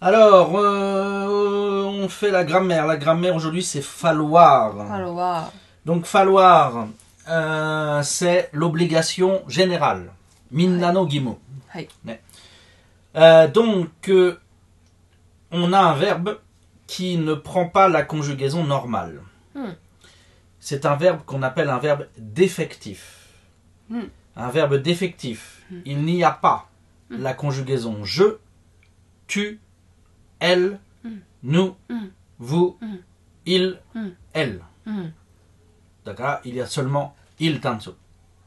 Alors, euh, on fait la grammaire. La grammaire aujourd'hui, c'est falloir. Donc, falloir, euh, c'est l'obligation générale. Minano gimo. Euh, donc, on a un verbe qui ne prend pas la conjugaison normale. Hmm. C'est un verbe qu'on appelle un verbe défectif. Hmm. Un verbe défectif. Mm-hmm. il n'y a pas mm-hmm. la conjugaison je, tu, elle, mm-hmm. nous, vous, il, elle. D'accord Il y a seulement il tansu.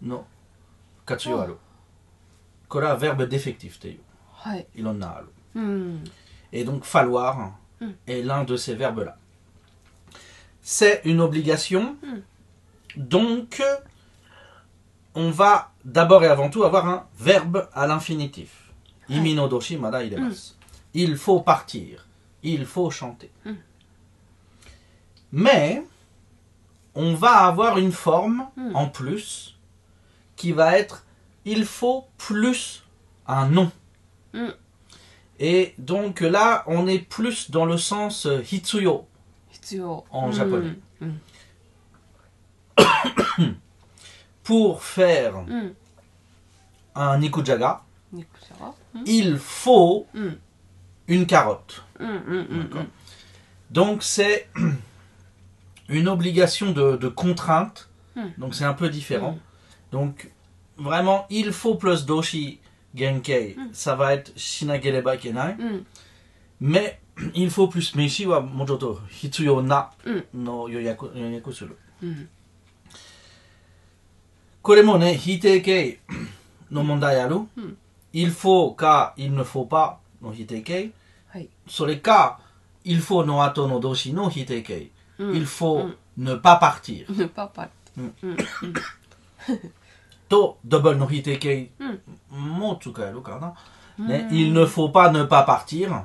No. Katsuyo oh. aru. Kora verbe défectif te Il en a aru. Mm. Et donc falloir mm. est l'un de ces verbes-là. C'est une obligation. Mm. Donc, on va d'abord et avant tout avoir un verbe à l'infinitif. Mm. Il faut partir, il faut chanter. Mm. Mais on va avoir une forme mm. en plus qui va être il faut plus un nom. Et donc là, on est plus dans le sens euh, hitsuyo. En japonais. pour faire hmm. un nikujaga, hmm. il faut hmm. une carotte. Donc c'est une obligation de, contrainte, donc c'est un peu différent. Donc vraiment, il faut plus doshi genkei, ça va être shinagereba kenai. Mais il faut plus. Meishi wa mojoto hitsuyo na no yoyaku, yoyaku suru. うん。これもね、否定形の問題ある、うん il faut か il ne faut pas の否定形。はい。それか、il faut の後の動詞の否定形。うん il faut うん ne pas partir パパ。うんうん。と、ダブルの否定形うん。も使えるかな。ね、il ne faut pas ne pas partir。あ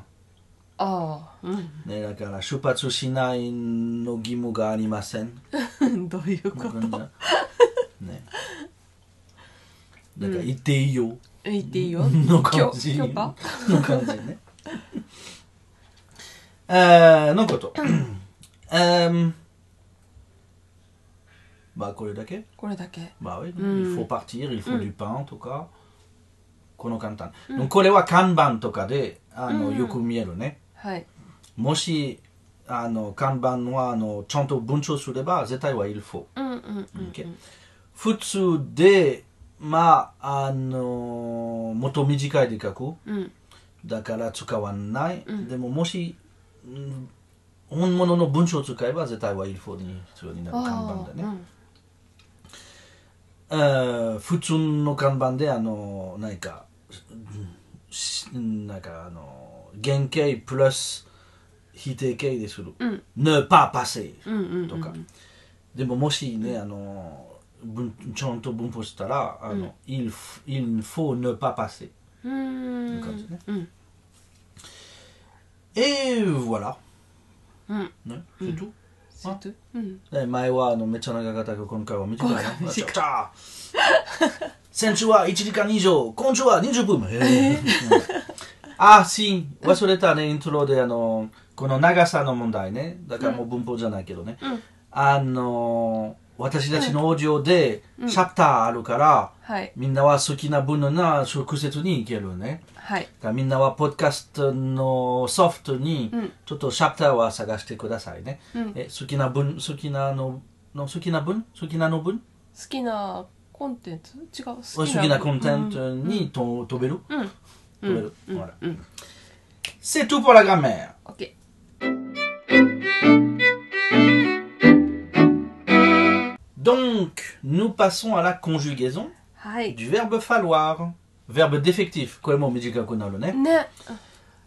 あ。うん。ね、だから、出発しないの義務がありません。どういうこと ね。だから、言っていいよ。言っていいよ。の感じ。許可？の感じね。えー、のこと。え ー、まあ、これだけ？これだけ。Oui, donc うん il faut partir, il faut うん du pain とか、この簡単。donc これは看板とかで、あの、うんよく見えるね。はい。もし、あの、看板は、あの、ちゃんと文章すれば、絶対は il faut。うんうんうん。OK 普通で、まあ、あの、もっと短いで書く。うん。だから使わない。うんでももし、うん本物の文章を使えば絶対は il faut に必要になる看板だね。えー普通の看板であの何かなんかあの原型プラス否定形でする、うん。ne pas passer。とか、でももしねあの文ちゃんと文法したらあの、il, f- il faut ne pas passer うーん。いう感じねうん。et voilà うん。ね、c'est 前はあのめっちゃ長かったけど今回は短い今回はね。短い先週は1時間以上、今週は20分。へーうんあ、し、忘れたね、イントロであの、この長さの問題ね。だからもう文法じゃないけどね。うん。あの、私たちのオーディオでチャプターあるから、はい。みんなは好きな分な直接に行けるね。はい。みんなはポッドキャストのソフトにうんちょっとチャプターは探してくださいね。うん。え好きな分好きなのの好きな分？好きなの分？好きなコンテンツ？違う。好きなコンテンツにと飛べる？うん。飛べる。うん。Voilà. うん。C'est tout pour la grammaire. オ Donc, nous passons à la conjugaison du verbe falloir. Verbe défectif.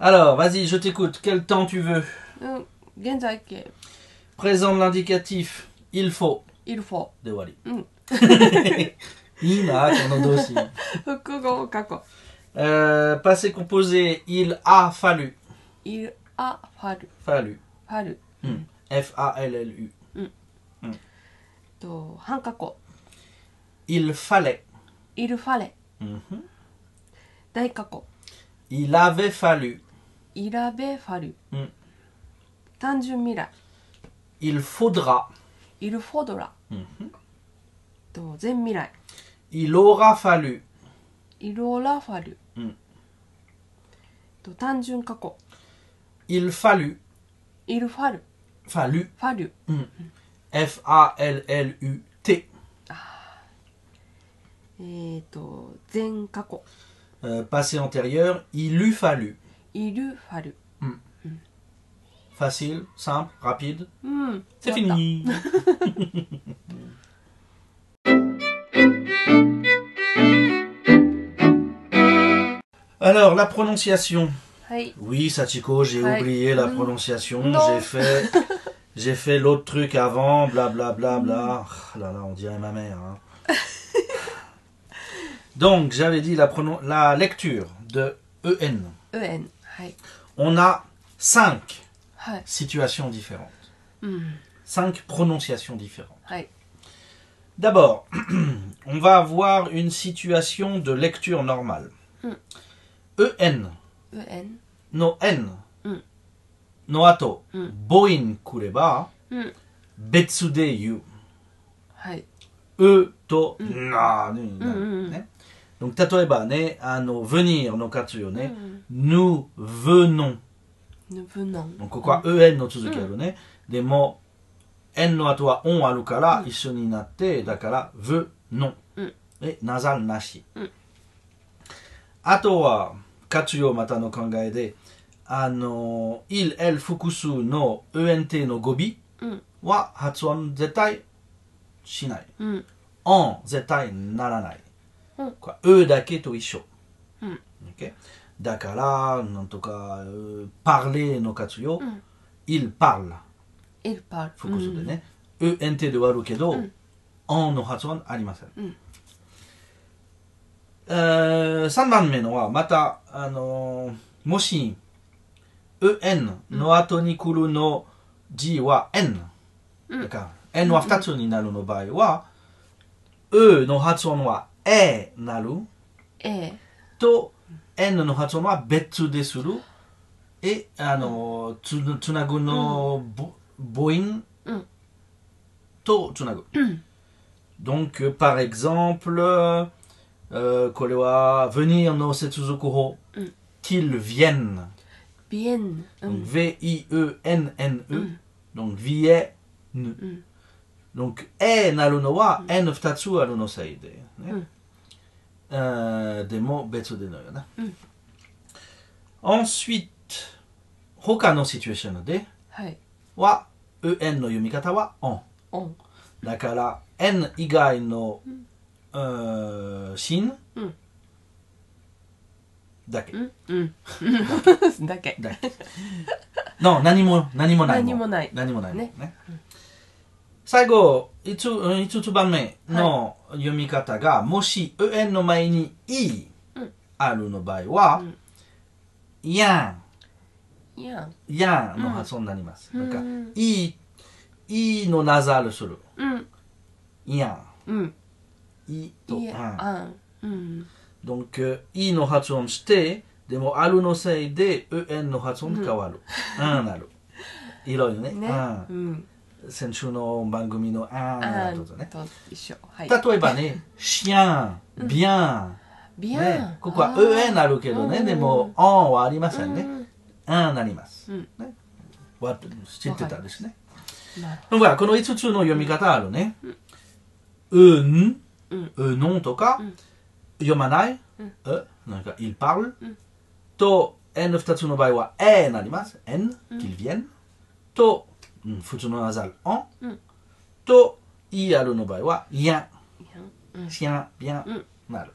Alors, vas-y, je t'écoute. Quel temps tu veux euh, Présent de l'indicatif il faut. Il faut. De Wally. Mm. euh, passé composé il a fallu. Il a fallu. Fallu. Fallu. Hmm. F-A-L-L-U. と半過去 Il fallait. Il fallait. Mhm. 大過去 Il avait fallu. Il avait fallu. うん単純未来 Il faudra. Il faudra. と全未来 Il aura fallu. Il aura fallu. うんと単純過去 Il fallut. Il fallu. Fallu. fallu. うん F-A-L-L-U-T. えー、と全過去 Euh, passé antérieur. Il eût fallu. イルファル Facile, simple, rapide. うん C'est 終わった fini. Alors, la prononciation. はい Oui, Sachiko, j'ai Ouais. oublié la Mm. prononciation. Non. J'ai fait, j'ai fait l'autre truc avant, blablabla. Bla, bla, bla. Mm. Ah, là là, on dirait ma mère. Hein. Donc, j'avais dit la, lecture de EN. EN, oui. On a cinq situations différentes. Mm. Cinq prononciations différentes. D'abord, on va avoir une situation de lecture normale. Mm. EN. EN. Non, N. Mm. boin kureba うん。betsu de yu はい。e to na ni na- うんうんうん。ね Donc, 例えばね、あの、venir の活用ね、うん nous venons。ぬぶのん Donc ここは EN の続きあるね。でも、N の後は on あるから一緒になって、だから venons。うん。え、ナザルなし。うん。あとは、活用またの考えで、あの、il、elle、複数の ENT の語尾うんは発音絶対しない。うん on 絶対ならない。うんこれ e だけと一緒。うん OK? だから、なんとか、う parler の活用、うん il parle。エルパル複数でね。ENT で終わるけど、うん on の発音ありません。うんえー3番目のは、また、あのーもし、EN の後に来るの字は N。うんだから、N は2つになるの場合は、E の発音は E なる。えと N の発音は別でする。え、あの、つつなぐのぼ母音うんとつなぐ。ん Donc, euh, par exemple, euh, これは venir の接続法。うん qu'ils viennent. Vienne. Mm. Mm. Donc V-I-E-N-N-E. Mm. Donc Vienne. Donc E naluno wa, E nuftatsu aluno seide. Demo de. Ensuite, hoka no situation de wa, EN no yumikata wa on. On. だから N 以外の、うん、シーン、うんだけ、うんうん。だけ。だけ。の何も何もない何もない。何もないもんね。ね。最後 5, 5つ番目の読み方が、もし EN の前に E うん。あるの場合は、うん。やん。いやん。やんの発音になります。うん。なんかうん、いい、いいのナザールする。うん。やうん。ん。いと、い。あん。うん Donc, euh, いの発音して、でも、あるのせいで、en の発音変わる。うん、なる。いろいろね。ねう。うんん先週の番組のああんーとかね。と一緒はい例えばね、シャン、ビャン。ビここはあー en あるけどね、うんでも、on はありませんね。うんうんなります。うんね。わ知ってたですね。ほら、この5つの読み方あるね。うん、うんうん、のんとか、うん読まない、うん。え、なんか、il parle、うん。と、n2 つの場合は、えなります。n、うん。qu'il vienne？と、うん普通のナザル、ん。うん。と、いあるの場合は、いやうん。ん、しやん、びゃん、うん。なる。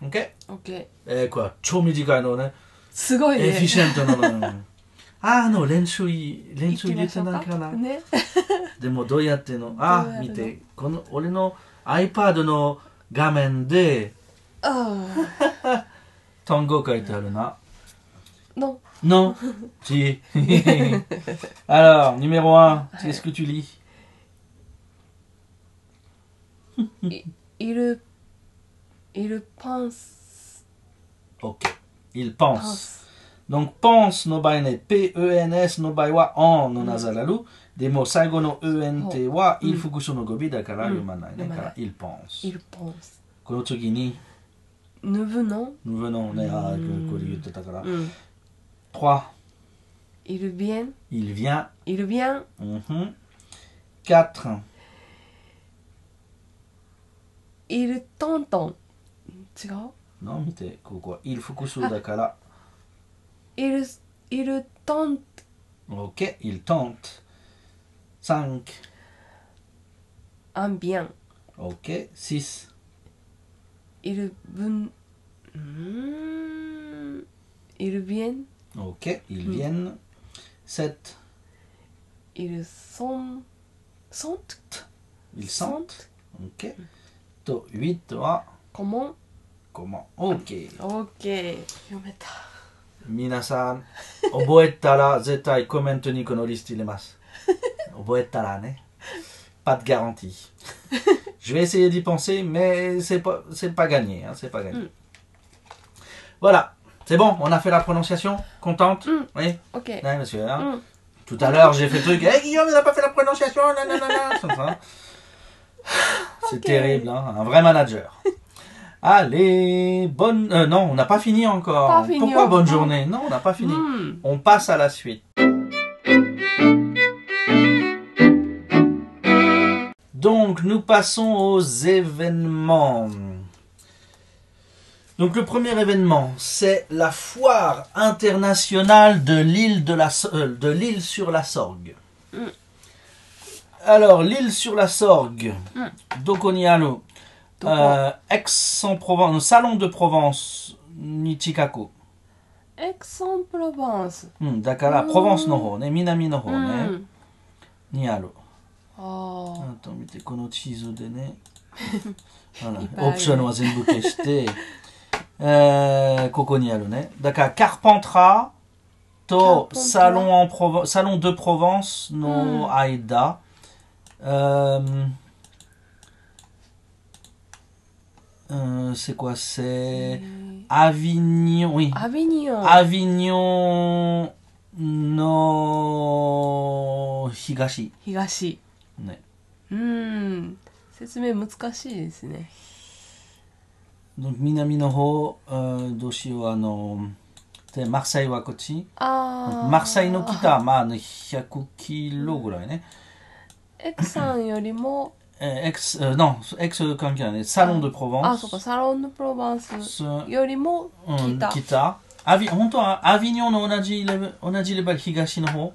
OK? オッケーえー、これは超短いのね。すごいね。エフィシェントなの。あの、練習い、練習入れてないかな。ね。でもどうやっての？あ見て。この俺の iPad の画面で あ単語書いてあるなーの Non Si Alors, numéro 1, qu'est-ce que tu lis いいるいるパンス Ok. Il パン pense. ス Donc, pense no場合ね、PENS の場合は on のナザラル。でも最後の ENT は il 複数の語尾だから読まないね。だから il pense。 il pense この次に、 nous venons. Nous venons, on est à hmm. 3. Hmm. Il vient. Il vient. Il vient. Mm -hmm. 4. Il t'entend. Tu vois? Non, mais t'es quoi Il fukusu ah. Il, il tente. Ok, il tente. 5. Un bien. Ok, 6 il vientうーん il vient OK, ils viennent. 7、 ils sont sont ils sentent. OK. と、8は、 comment comment OK。 OK 読めた皆さん、覚えたら絶対コメントにこのリスト入れます。覚えたらね。Pas de garantie. Je vais essayer d'y penser, mais c'est pas, c'est pas gagné. Hein, c'est pas gagné. Mm. Voilà. C'est bon, on a fait la prononciation Contente Mm. Oui OK Ouais, monsieur. hein. Mm. Tout à l'heure, j'ai fait le truc. Hé Guillaume, il n'a pas fait la prononciation. nanana. C'est terrible, hein, un vrai manager. Allez, bonne. euh, non, on n'a pas fini encore. Pas fini Pourquoi bonne journée? Non, on n'a pas fini. Mm. On passe à la suite. Donc, nous passons aux événements. Donc, le premier événement, c'est la foire internationale de l'île de la So- euh, de l'île sur la Sorgue. Mm. Alors, l'île sur la Sorgue, Mm. Dokonialo, Doko. euh, Aix-en-Provence, Salon de Provence, Nichikaku. Aix-en-Provence うん、だから、うんプロヴァンスの方ね、南の方うね、んにある。 改めてこの地図でね オプションは全部消して、えー、ここにあるねだからカーペンターとサロンサロン・ド・プロヴァンスの間、うん、Euh, c'est quoi C'est Avignon. Oui. Avignon. Avignon. No. Higashi. Higashi. ね。うん説明難しいですね南の方、うんどうしよう、あの、で、マルセイはこっち？ああマルセイの北、まあ、あの100キロぐらいね。エクさんよりも？えー、X、えー non、X 関係ないね。サロンでプロヴァンス。あそうかサロンのプロヴァンスすよりもうん、北、北。アビ、本当はアビニョンの同じレベル、同じレベル東の方？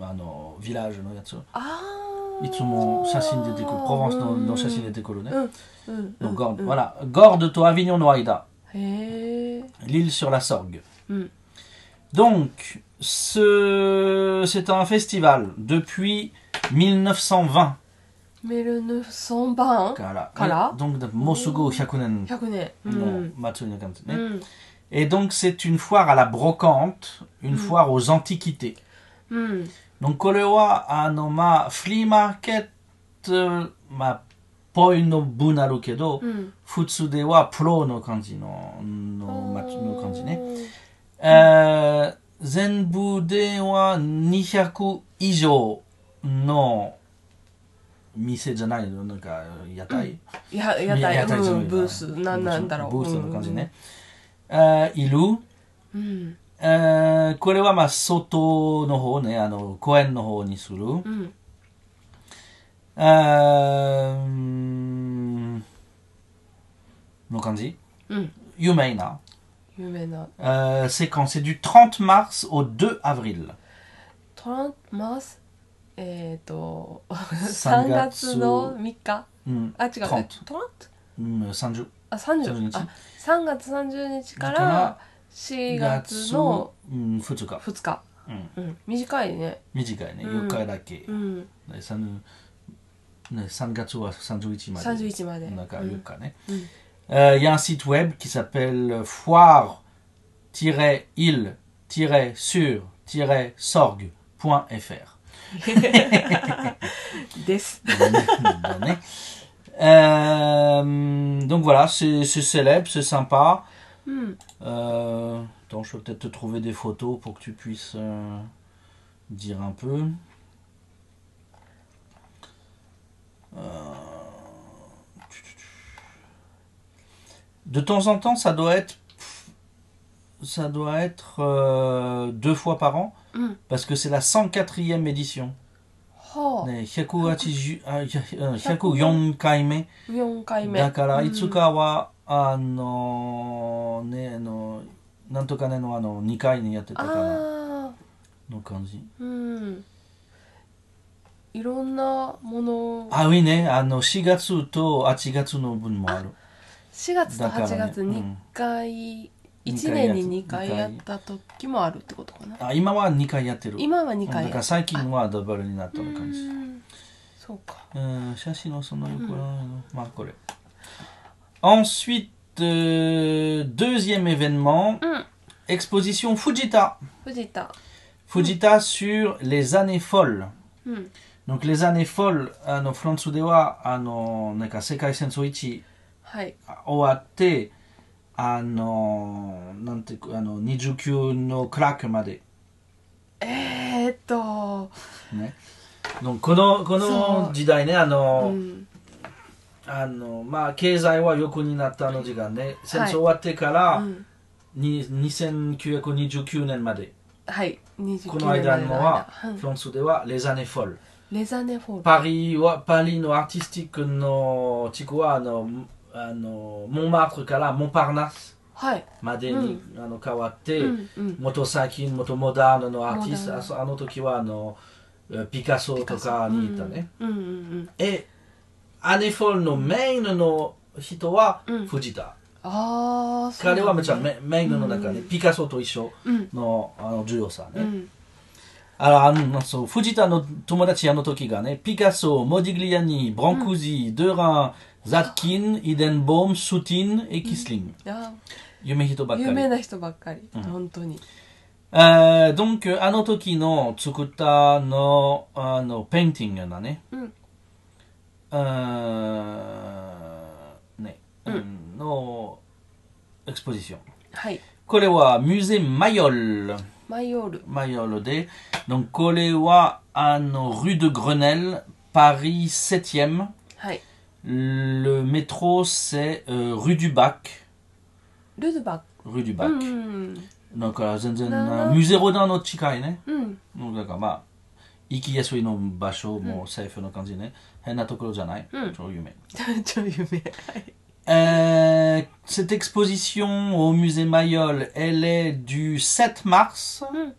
Bah, あのヴィラージュのやついつも写真出てくるプロヴンスの,、の写真出てくるね、donc Gordes voilà. Gordes to Avignon Noaida l'île sur la Sorgue. Donc c'est un festival depuis 1920 1920からから donc Mosugo 100年の祭りの感じね、うん Et donc c'est une foire à la brocante, une foire aux antiquités. Mm. これは、あの、まあ、フリーマーケット、まあ、ぽいの分あるけど、うん。普通ではプロの感じの、の、街の感じね。えー全部では200以上の店じゃないの？なんか屋台、や、屋台、じゃないうん、ブース、なんなんだろう。ブースの感じね、えーいる、うん。えーこれはまあ外の方ねあの公園の方にする、うん。えーうんの感じ？うん。有名な、有名な。えー、c'est quand c'est du 30 mars au 2 avril トランマス、えっ、ー、と、3 3月の3日？うん。あ、違う。30トランうん30あ、30 30日。あ、3月30日から4月のうん、2日。 2日うん、うん短いね短いね、うん4日だけ。うんね、3, ね、3月は31まで。 31までだから4日ね。うん Euh, Il y a un site web qui s'appelle foire-il-sur-sorgue.fr. です。 Donné. Euh, donc voilà, c'est c'est célèbre, c'est sympa. うん。 Euh, attends, je peux peut-être te trouver des photos pour que tu puisses euh, dire un peu. Euh, De temps en temps, ça doit être, ça doit être euh, deux fois par an, うん。 parce que c'est la 104e édition. はあ。 ね、180あいやうん104回目4回目。だからうんいつかは、 あのねあのなんとかねのあの2回にやってたかなあの感じあ。うん。いろんなもの。あいいねあの4月と8月の分もある4月と8だからね月2回、1年に2回やった時もあるってことかな。あ今は2回やってる今は2だ回やから最近はダブルになったうの感じん。そうか。うん写真のその横の、まあこれ ensuite euh, deuxième événement うん。 exposition Fujita 藤田。 Fujita sur les années folles うん。 Donc les années folles, あのフランスではあのなんか世界戦争1はい。終わってあのなんてあの29のクラックまでえーっと。ね。Doncこのこそうの時代ねあうの、ん。 あのまあ経済は横になったの時間ね戦争終わってから、うん。に2929年まで。はい。29この間のはうん。フランスでは les années folles レザネフォール。パリはパリのアーティスティックの地区はあのあのモンマートからモンパルナスはい。までに、あの変わって、うんうん。元最近元モダンのアーティストあの時はあのえピカソとかにいたね、うんうんうん。えアネフォルのメインの人はうん藤田、ああ、彼はめちゃメメインの中で、ピカソと一緒うん。のあの重要さね、うん。ああのそう藤田の友達あの時がねピカソモディグリアニブランクージ、ドゥランザッキンイデンボームスティンエキスリン、あ夢人ばっかり有名な人ばっかり。うん本当に。Euh, donc, euh, あの時の作ったのあのペインティングだね。うん。Euh, うん、ね、うん、の、エクスポジション。はい。これは、ミュゼンマヨル。マヨル。マヨルで、これは、あの、rue mm. euh, de Grenelle、Paris 7e。はい。Le métro, c'est euh, rue du Bac. Rue du Bac. Rue du Bac. Mm. Donc, euh, musée Rodin, notre chicane. Mm. Donc, d'accord, bah, Ikiyasui no Bacho, mon mm. safe, no kanzine. Euh, 変なところじゃない、うん超有名、超有名。はい。 Euh, cette exposition au musée Mayol elle est du 7 mars うん。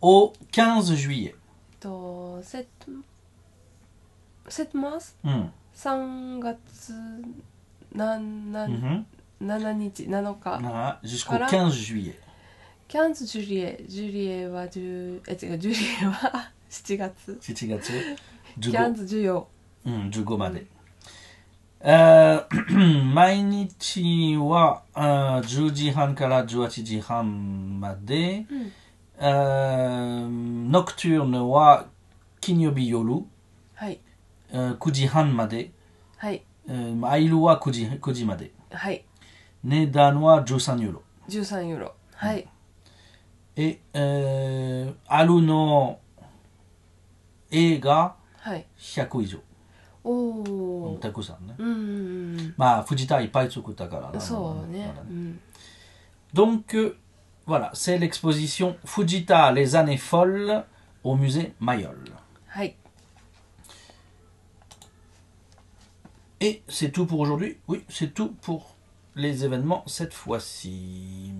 au 15 juillet と、セット、セットマスうん、 ?3 月な、な、 Mhm. 7日、7日。 Voilà, jusqu'au Voilà. 15 juillet キャンズ・ジュリエ。ジュリエは10、え、違う、ジュリエは7月。 7月キャン15、ズ14。 うん、15まで、えー 毎日はあー10時半から18時半まで、うん。えーノクトゥーヌは金曜日夜、はい。えー9時半まで、はい。えーアイルは9時 ,9 時まではい。値段は13ユーロ13ユーロ。はい。ええーあるの映画？はい。100以上 おー。たくさんねうんうんうんまあ藤田いっぱい作ったからう。なんそうねまだ。うん donc euh, voilà c'est l'exposition Fujita les années folles au musée Mayol はい。 et c'est tout pour aujourd'hui oui c'est tout pour les événements cette fois-ci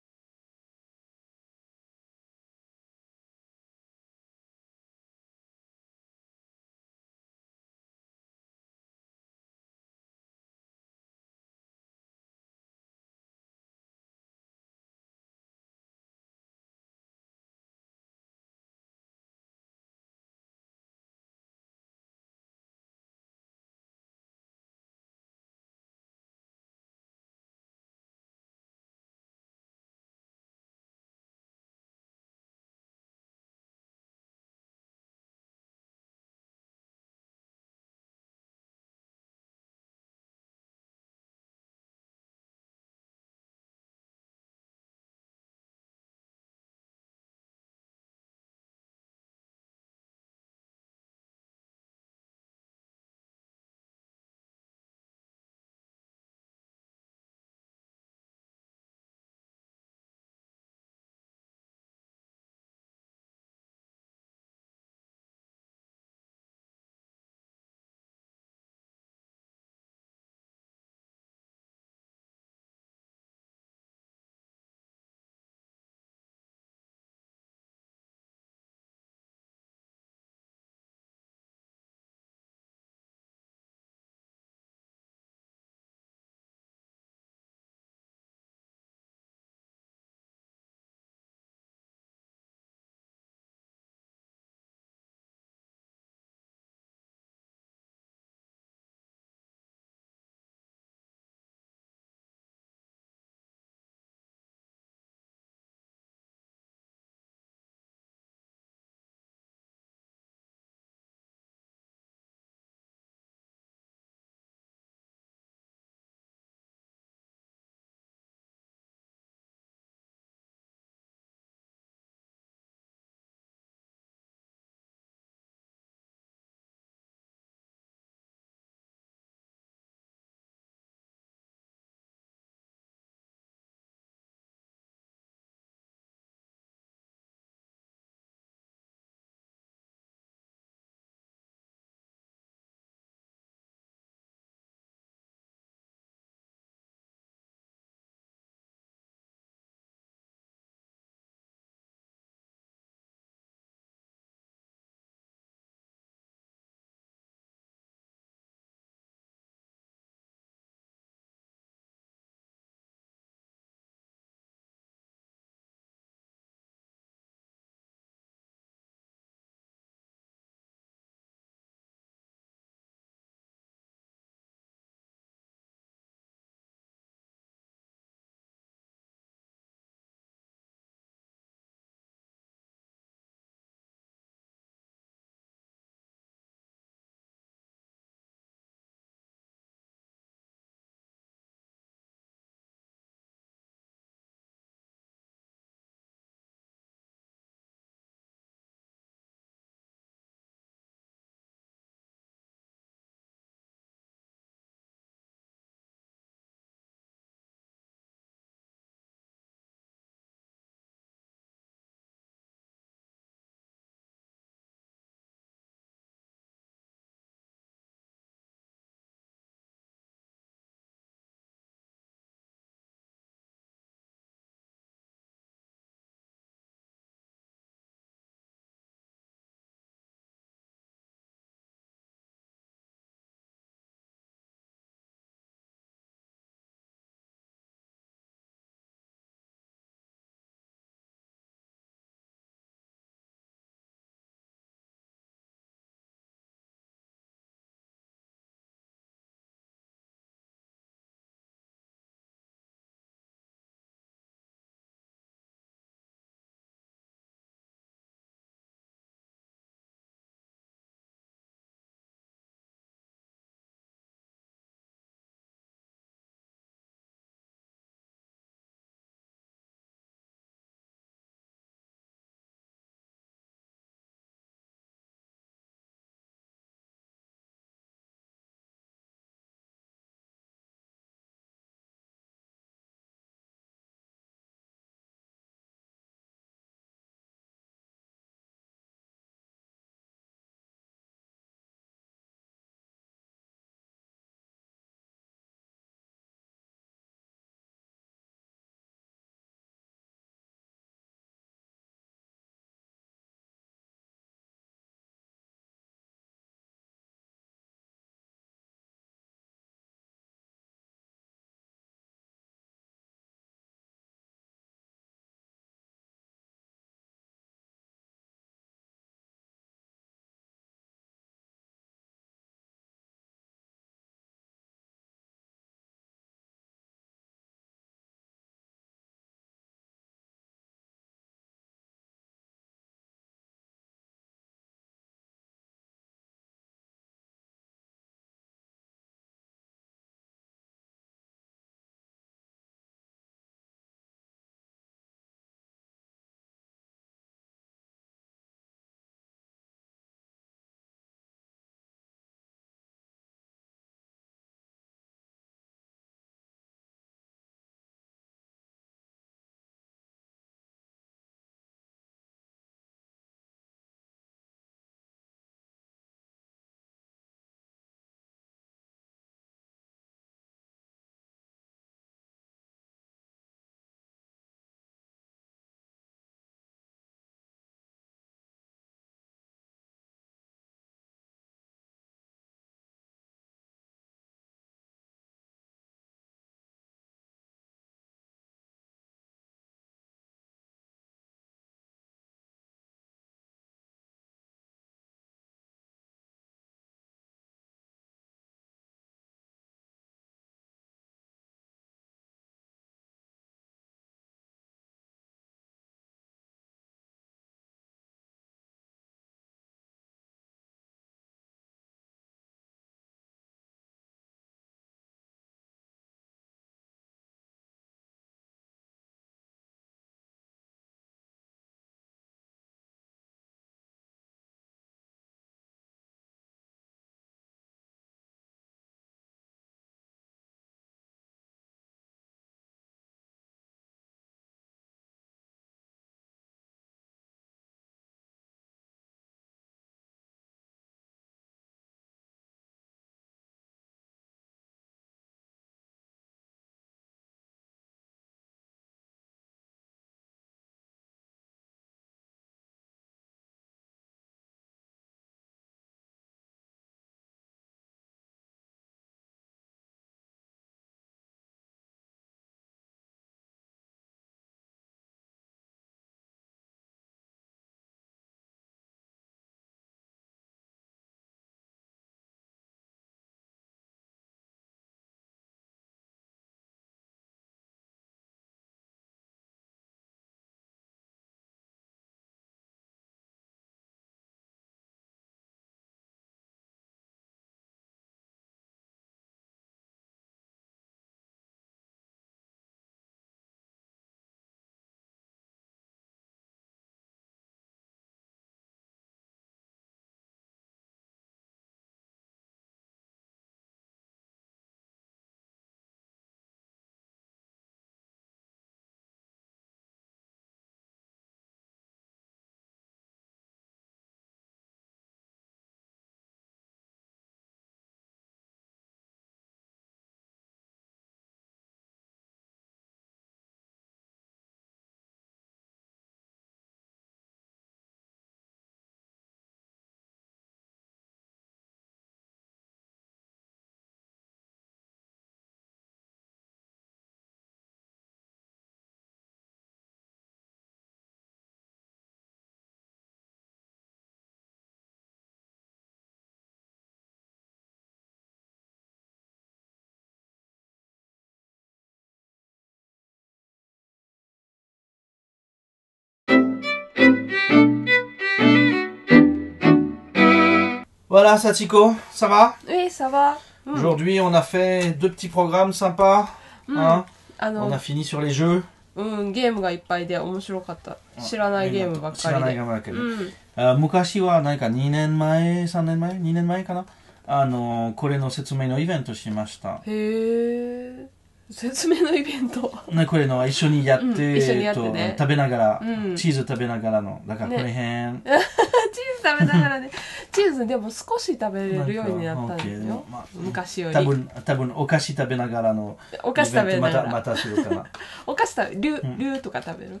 Voilà, Satiko, ça va? えサバうん Aujourd'hui, on a fait deux petits programmes sympas. うん hein? あ on の a fini sur les jeux. うんゲームがいっぱいで面白かった知らないゲームばっかり知らないゲでームばっかりうんあ昔は何か2年前、3年前 ?2 年前かなあの、これの説明のイベントしました。へえ説明のイベントね、これの一緒にやって、うん一緒にやってねえっと食べながら、うんチーズ食べながらの、だからこれへん。チーズ食べながらね。チーズでも少し食べれるようになったんですよ。まあ昔より。多分、多分お菓子食べながらの、お菓子食べながら。また、またするかな。お菓子食べ竜ん。竜とか食べる？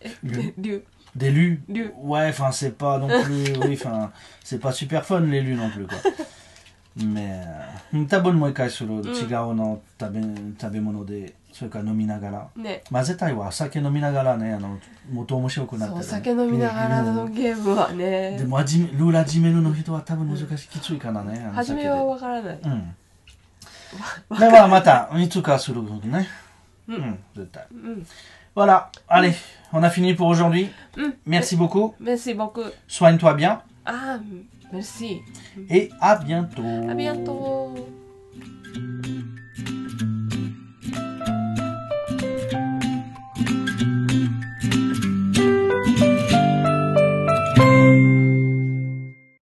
え？竜竜 Des lus Lus. Ouais, enfin, c'est pas non plus. oui, enfin, c'est pas super fun les lus non plus, quoi. Mais, euh, 多分もう一回する、違うの食べ食べ物で、それから飲みながら。ねまあ、絶対は酒飲みながらね、あの、もっと面白くなってる。そう酒飲みながらのゲームはねでも、始めルール始めるの人は多分難しい、きついかなね。あの初めはわからない酒でうん。で、まあ、また、いつかすることね。うん、絶対。うん Voilà, allez, on a fini pour aujourd'hui. うん Merci beaucoup. メッシ僕 Soigne-toi bien. ああメッシ Et à bientôt. ありがとう